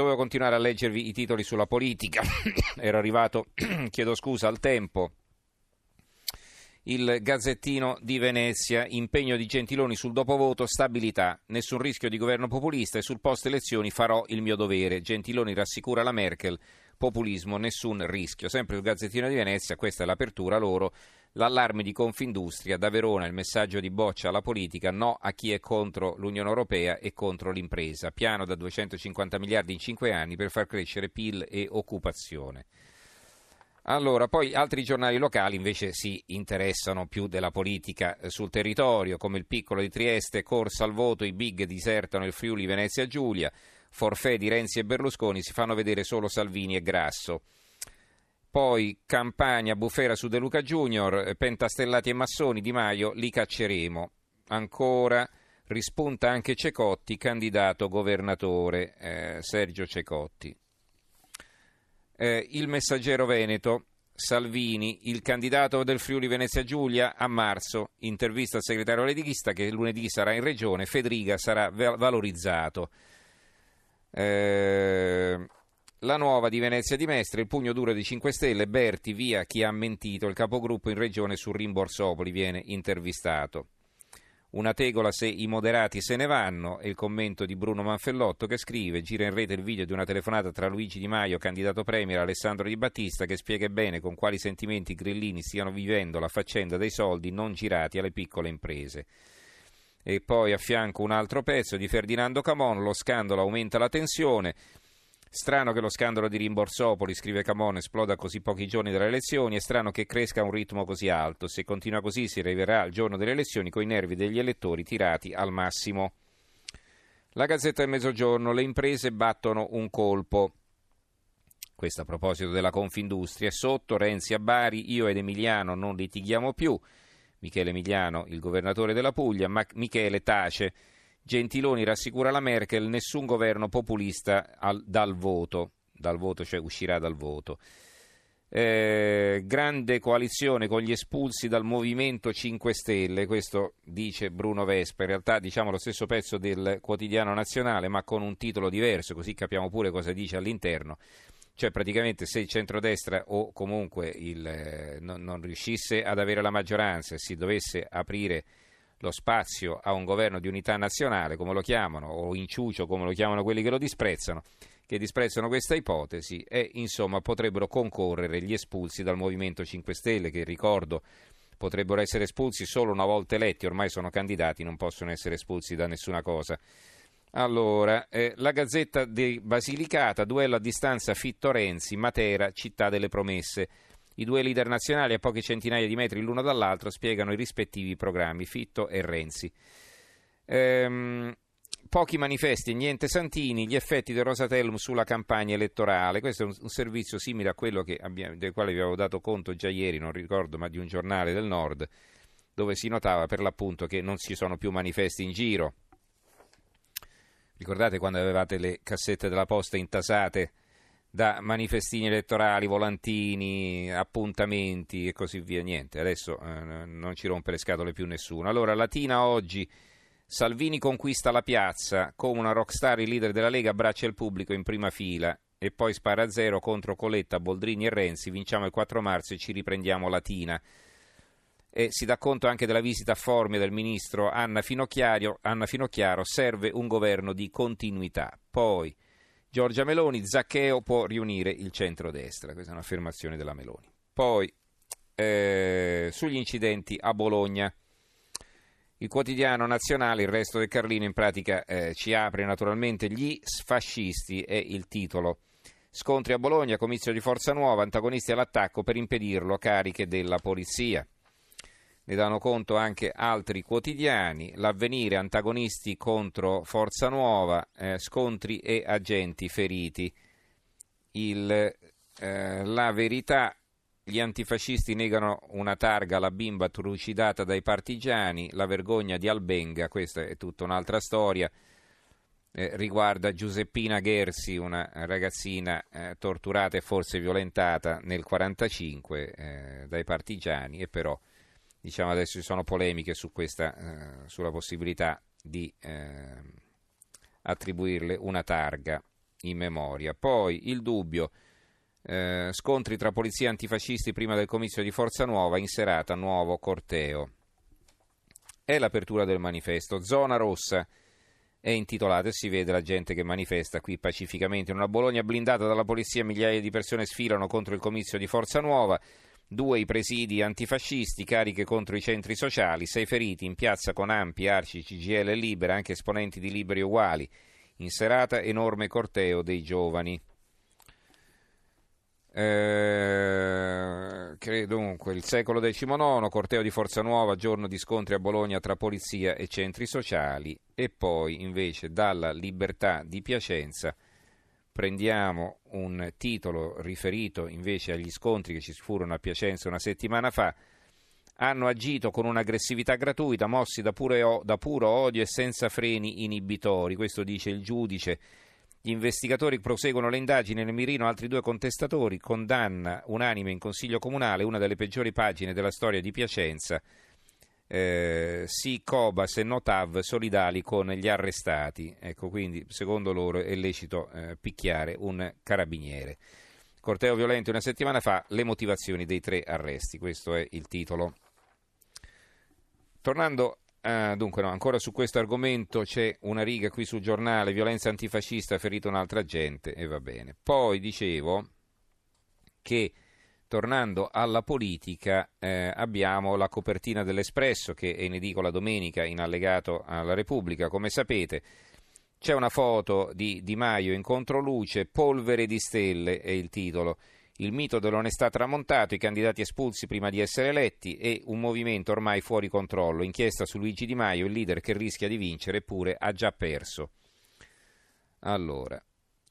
dovevo continuare a leggervi i titoli sulla politica, ero arrivato, chiedo scusa, al tempo. Il Gazzettino di Venezia, impegno di Gentiloni sul dopovoto, stabilità, nessun rischio di governo populista e sul post elezioni farò il mio dovere. Gentiloni rassicura la Merkel, populismo, nessun rischio. Sempre il Gazzettino di Venezia, questa è l'apertura loro, l'allarme di Confindustria, da Verona il messaggio di boccia alla politica, no a chi è contro l'Unione Europea e contro l'impresa. Piano da 250 miliardi in 5 anni per far crescere PIL e occupazione. Allora, poi altri giornali locali invece si interessano più della politica eh, sul territorio, come il piccolo di Trieste, corsa al voto, i big disertano il Friuli Venezia Giulia, forfè di Renzi e Berlusconi, si fanno vedere solo Salvini e Grasso. Poi Campania, Bufera su De Luca Junior, eh, Pentastellati e Massoni, Di Maio, li cacceremo. Ancora rispunta anche Cecotti, candidato governatore, eh, Sergio Cecotti. Eh, il messaggero Veneto, Salvini, il candidato del Friuli Venezia Giulia a marzo, intervista al segretario leghista che lunedì sarà in regione, Federica sarà valorizzato. Eh, la nuova di Venezia di Mestre, il pugno duro di 5 Stelle, Berti via chi ha mentito, il capogruppo in regione su Rimborsopoli viene intervistato. Una tegola se i moderati se ne vanno, è il commento di Bruno Manfellotto che scrive, gira in rete il video di una telefonata tra Luigi Di Maio, candidato premier, e Alessandro Di Battista che spiega bene con quali sentimenti i grillini stiano vivendo la faccenda dei soldi non girati alle piccole imprese. E poi a fianco un altro pezzo di Ferdinando Camon, lo scandalo aumenta la tensione, Strano che lo scandalo di Rimborsopoli, scrive Camon, esploda così pochi giorni dalle elezioni, è strano che cresca a un ritmo così alto. Se continua così si arriverà al giorno delle elezioni con i nervi degli elettori tirati al massimo. La Gazzetta del Mezzogiorno, le imprese battono un colpo. Questo a proposito della Confindustria. Sotto Renzi a Bari, io ed Emiliano non litighiamo più. Michele Emiliano, il governatore della Puglia, ma Michele tace. Gentiloni rassicura la Merkel, nessun governo populista al, dal voto, dal voto, cioè uscirà dal voto. Eh, grande coalizione con gli espulsi dal Movimento 5 Stelle, questo dice Bruno Vespa, in realtà diciamo lo stesso pezzo del quotidiano nazionale ma con un titolo diverso, così capiamo pure cosa dice all'interno. Cioè praticamente se il centrodestra o comunque il, eh, non, non riuscisse ad avere la maggioranza e si dovesse aprire lo spazio a un governo di unità nazionale, come lo chiamano, o inciucio, come lo chiamano quelli che lo disprezzano, che disprezzano questa ipotesi e insomma potrebbero concorrere gli espulsi dal Movimento 5 Stelle, che ricordo potrebbero essere espulsi solo una volta eletti, ormai sono candidati, non possono essere espulsi da nessuna cosa. Allora, eh, la Gazzetta di Basilicata, duello a distanza Fitto-Renzi, Matera, città delle promesse. I due leader nazionali a poche centinaia di metri l'uno dall'altro spiegano i rispettivi programmi, Fitto e Renzi. Ehm, pochi manifesti e niente Santini, gli effetti del Rosatellum sulla campagna elettorale. Questo è un, un servizio simile a quello abbiamo, del quale vi avevo dato conto già ieri, non ricordo, ma di un giornale del Nord, dove si notava per l'appunto che non ci sono più manifesti in giro. Ricordate quando avevate le cassette della posta intasate? Da manifestini elettorali, volantini, appuntamenti e così via. Niente, adesso eh, non ci rompe le scatole più nessuno. Allora, Latina oggi. Salvini conquista la piazza, come una rockstar il leader della Lega abbraccia il pubblico in prima fila e poi spara a zero contro Coletta, Boldrini e Renzi, vinciamo il 4 marzo e ci riprendiamo Latina. E si dà conto anche della visita a Formia del ministro Anna Finocchiaro, Anna Finocchiaro serve un governo di continuità. Poi Giorgia Meloni, Zaccheo può riunire il centrodestra, questa è un'affermazione della Meloni. Poi eh, sugli incidenti a Bologna. Il quotidiano nazionale, il resto del Carlino, in pratica eh, ci apre naturalmente gli fascisti, è il titolo. Scontri a Bologna, comizio di Forza Nuova, antagonisti all'attacco per impedirlo, cariche della polizia ne danno conto anche altri quotidiani, l'avvenire antagonisti contro Forza Nuova, eh, scontri e agenti feriti, Il, eh, la verità, gli antifascisti negano una targa alla bimba trucidata dai partigiani, la vergogna di Albenga, questa è tutta un'altra storia. Eh, riguarda Giuseppina Gersi, una ragazzina eh, torturata e forse violentata nel 1945 eh, dai partigiani e però diciamo adesso ci sono polemiche su questa, eh, sulla possibilità di eh, attribuirle una targa. in memoria. Poi il dubbio, eh, scontri tra polizia e antifascisti prima del comizio di Forza Nuova, in serata nuovo corteo. È l'apertura del manifesto. Zona rossa è intitolata e si vede la gente che manifesta qui pacificamente. In una Bologna blindata dalla polizia migliaia di persone sfilano contro il comizio di Forza Nuova. Due i presidi antifascisti, cariche contro i centri sociali, sei feriti in piazza con Ampi, Arci, CGL e Libera, anche esponenti di Liberi Uguali. In serata enorme corteo dei giovani. Eh, dunque, il secolo XIX, corteo di Forza Nuova, giorno di scontri a Bologna tra polizia e centri sociali e poi invece dalla Libertà di Piacenza prendiamo un titolo riferito invece agli scontri che ci furono a Piacenza una settimana fa, hanno agito con un'aggressività gratuita, mossi da, pure, da puro odio e senza freni inibitori, questo dice il giudice. Gli investigatori proseguono le indagini nel mirino altri due contestatori, condanna unanime in Consiglio Comunale, una delle peggiori pagine della storia di Piacenza, eh, sì Cobas e Notav solidali con gli arrestati. Ecco, quindi secondo loro è lecito eh, picchiare un carabiniere. Corteo violento una settimana fa, le motivazioni dei tre arresti, questo è il titolo. Tornando Uh, dunque, no, ancora su questo argomento c'è una riga qui sul giornale: violenza antifascista, ferito un'altra gente, e va bene. Poi dicevo che tornando alla politica, eh, abbiamo la copertina dell'Espresso che è in edicola domenica in allegato alla Repubblica. Come sapete, c'è una foto di Di Maio in controluce, polvere di stelle è il titolo. Il mito dell'onestà tramontato, i candidati espulsi prima di essere eletti e un movimento ormai fuori controllo. Inchiesta su Luigi Di Maio, il leader che rischia di vincere eppure ha già perso. Allora,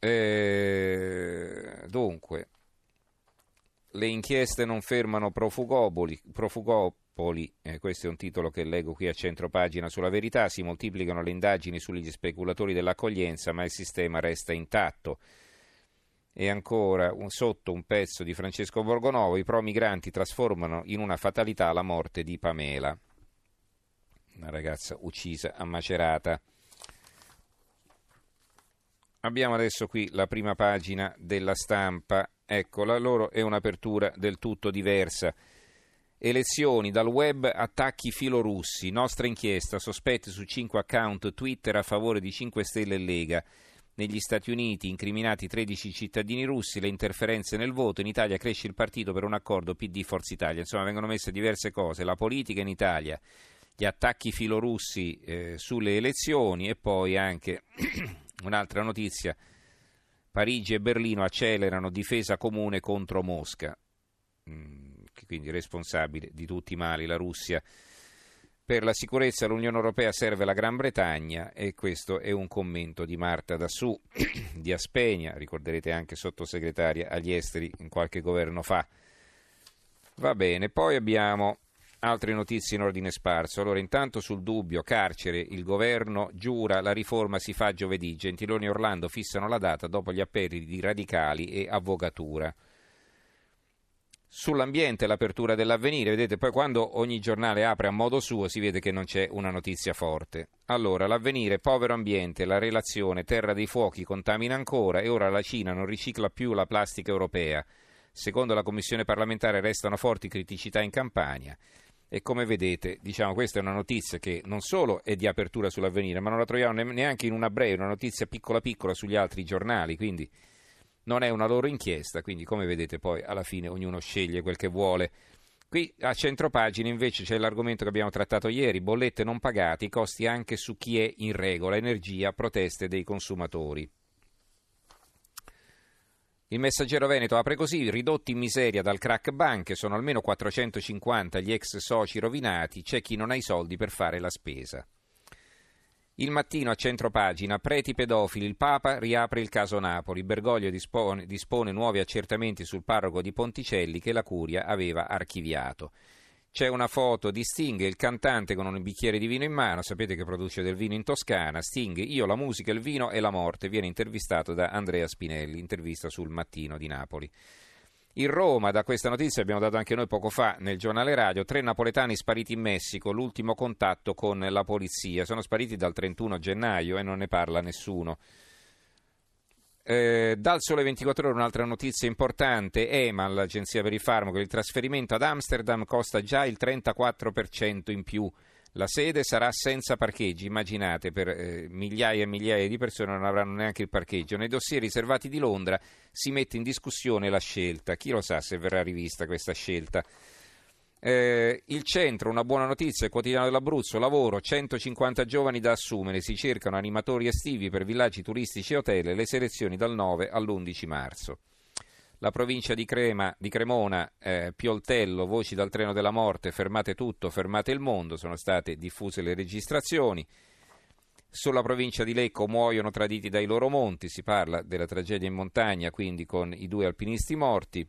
eh, dunque, le inchieste non fermano profugopoli, profugopoli eh, questo è un titolo che leggo qui a centro pagina sulla verità, si moltiplicano le indagini sugli speculatori dell'accoglienza ma il sistema resta intatto. E ancora un, sotto un pezzo di Francesco Borgonovo, i pro migranti trasformano in una fatalità la morte di Pamela, una ragazza uccisa a Macerata. Abbiamo adesso qui la prima pagina della stampa Ecco, la loro è un'apertura del tutto diversa. Elezioni dal web, attacchi filorussi, nostra inchiesta, sospetti su 5 account Twitter a favore di 5 Stelle e Lega. Negli Stati Uniti incriminati 13 cittadini russi, le interferenze nel voto, in Italia cresce il partito per un accordo PD Forza Italia. Insomma, vengono messe diverse cose, la politica in Italia, gli attacchi filorussi eh, sulle elezioni e poi anche un'altra notizia Parigi e Berlino accelerano difesa comune contro Mosca, mm, quindi responsabile di tutti i mali la Russia. Per la sicurezza l'Unione Europea serve la Gran Bretagna e questo è un commento di Marta Dassù di Aspegna, ricorderete anche sottosegretaria agli esteri in qualche governo fa. Va bene, poi abbiamo Altre notizie in ordine sparso. Allora, intanto sul dubbio carcere, il governo giura la riforma si fa giovedì. Gentiloni e Orlando fissano la data dopo gli appelli di radicali e avvocatura. Sull'ambiente l'apertura dell'avvenire, vedete poi quando ogni giornale apre a modo suo si vede che non c'è una notizia forte. Allora, l'avvenire, povero ambiente, la relazione, terra dei fuochi contamina ancora e ora la Cina non ricicla più la plastica europea. Secondo la Commissione parlamentare restano forti criticità in Campania. E come vedete, diciamo, questa è una notizia che non solo è di apertura sull'avvenire, ma non la troviamo neanche in una breve, una notizia piccola piccola sugli altri giornali, quindi non è una loro inchiesta, quindi come vedete poi alla fine ognuno sceglie quel che vuole. Qui a centropagina invece c'è l'argomento che abbiamo trattato ieri, bollette non pagate, costi anche su chi è in regola, energia, proteste dei consumatori. Il messaggero Veneto apre così, ridotti in miseria dal crack banche, sono almeno 450 gli ex soci rovinati, c'è chi non ha i soldi per fare la spesa. Il mattino a centro pagina, preti pedofili, il Papa riapre il caso Napoli, Bergoglio dispone, dispone nuovi accertamenti sul parroco di Ponticelli che la Curia aveva archiviato. C'è una foto di Sting, il cantante con un bicchiere di vino in mano, sapete che produce del vino in Toscana. Sting, io, la musica, il vino e la morte, viene intervistato da Andrea Spinelli, intervista sul Mattino di Napoli. In Roma, da questa notizia abbiamo dato anche noi poco fa nel giornale radio, tre napoletani spariti in Messico, l'ultimo contatto con la polizia. Sono spariti dal 31 gennaio e non ne parla nessuno. Eh, dal Sole 24 Ore un'altra notizia importante, EMA, l'agenzia per il farmaco, il trasferimento ad Amsterdam costa già il 34% in più. La sede sarà senza parcheggi, immaginate, per eh, migliaia e migliaia di persone non avranno neanche il parcheggio. Nei dossier riservati di Londra si mette in discussione la scelta, chi lo sa se verrà rivista questa scelta. Eh, il centro, una buona notizia, il quotidiano dell'Abruzzo, lavoro, 150 giovani da assumere, si cercano animatori estivi per villaggi turistici e hotel, le selezioni dal 9 all'11 marzo. La provincia di, Crema, di Cremona, eh, Pioltello, voci dal treno della morte, fermate tutto, fermate il mondo, sono state diffuse le registrazioni. Sulla provincia di Lecco muoiono traditi dai loro monti, si parla della tragedia in montagna, quindi con i due alpinisti morti.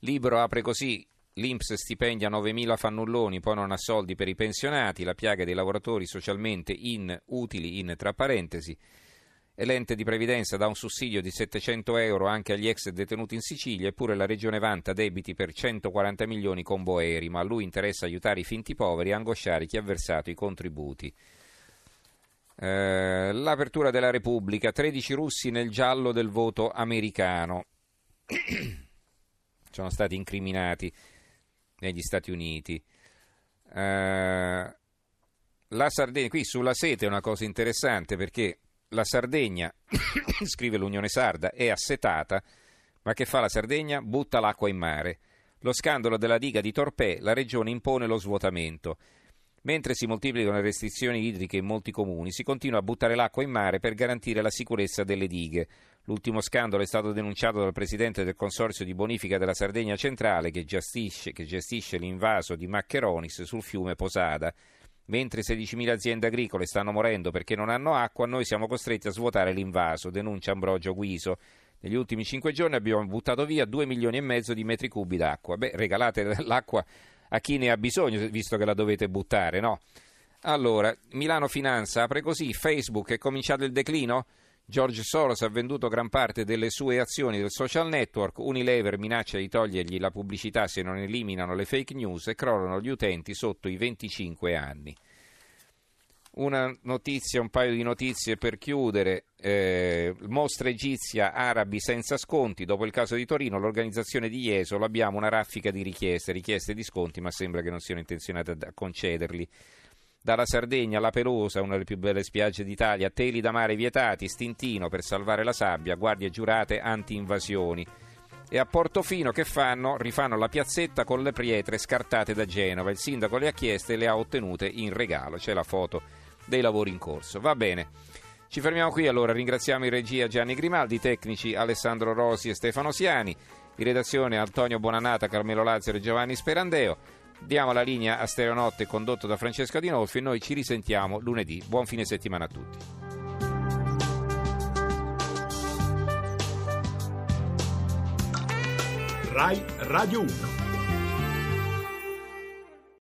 Libro apre così L'Inps stipendia 9.000 fannulloni, poi non ha soldi per i pensionati, la piaga dei lavoratori socialmente inutili in tra parentesi. E l'ente di previdenza dà un sussidio di 700 euro anche agli ex detenuti in Sicilia, eppure la regione vanta debiti per 140 milioni con Boeri, ma a lui interessa aiutare i finti poveri e angosciare chi ha versato i contributi. Eh, l'apertura della Repubblica, 13 russi nel giallo del voto americano. Sono stati incriminati negli Stati Uniti. Uh, la Sardegna, qui sulla sete è una cosa interessante perché la Sardegna, scrive l'Unione Sarda, è assetata, ma che fa la Sardegna? Butta l'acqua in mare. Lo scandalo della diga di Torpè, la regione impone lo svuotamento. Mentre si moltiplicano le restrizioni idriche in molti comuni, si continua a buttare l'acqua in mare per garantire la sicurezza delle dighe. L'ultimo scandalo è stato denunciato dal presidente del consorzio di bonifica della Sardegna centrale che gestisce, che gestisce l'invaso di Maccheronis sul fiume Posada. Mentre 16.000 aziende agricole stanno morendo perché non hanno acqua, noi siamo costretti a svuotare l'invaso, denuncia Ambrogio Guiso. Negli ultimi cinque giorni abbiamo buttato via 2 milioni e mezzo di metri cubi d'acqua. Beh, regalate l'acqua a chi ne ha bisogno, visto che la dovete buttare, no? Allora, Milano Finanza apre così, Facebook è cominciato il declino? George Soros ha venduto gran parte delle sue azioni del social network, Unilever minaccia di togliergli la pubblicità se non eliminano le fake news e crollano gli utenti sotto i 25 anni. Una notizia, un paio di notizie per chiudere. Eh, mostra egizia arabi senza sconti. Dopo il caso di Torino, l'organizzazione di Jesolo abbiamo una raffica di richieste, richieste di sconti, ma sembra che non siano intenzionate a concederli. Dalla Sardegna alla Pelosa, una delle più belle spiagge d'Italia, teli da mare vietati, stintino per salvare la sabbia, guardie giurate anti-invasioni. E a Portofino che fanno? Rifanno la piazzetta con le pietre scartate da Genova. Il sindaco le ha chieste e le ha ottenute in regalo. C'è la foto dei lavori in corso. Va bene. Ci fermiamo qui allora, ringraziamo in regia Gianni Grimaldi, tecnici Alessandro Rosi e Stefano Siani, in redazione Antonio Bonanata, Carmelo Lazzaro e Giovanni Sperandeo. Diamo la linea a Stereonotte condotto da Francesco Dinolfi e noi ci risentiamo lunedì. Buon fine settimana a tutti. RAI Radio 1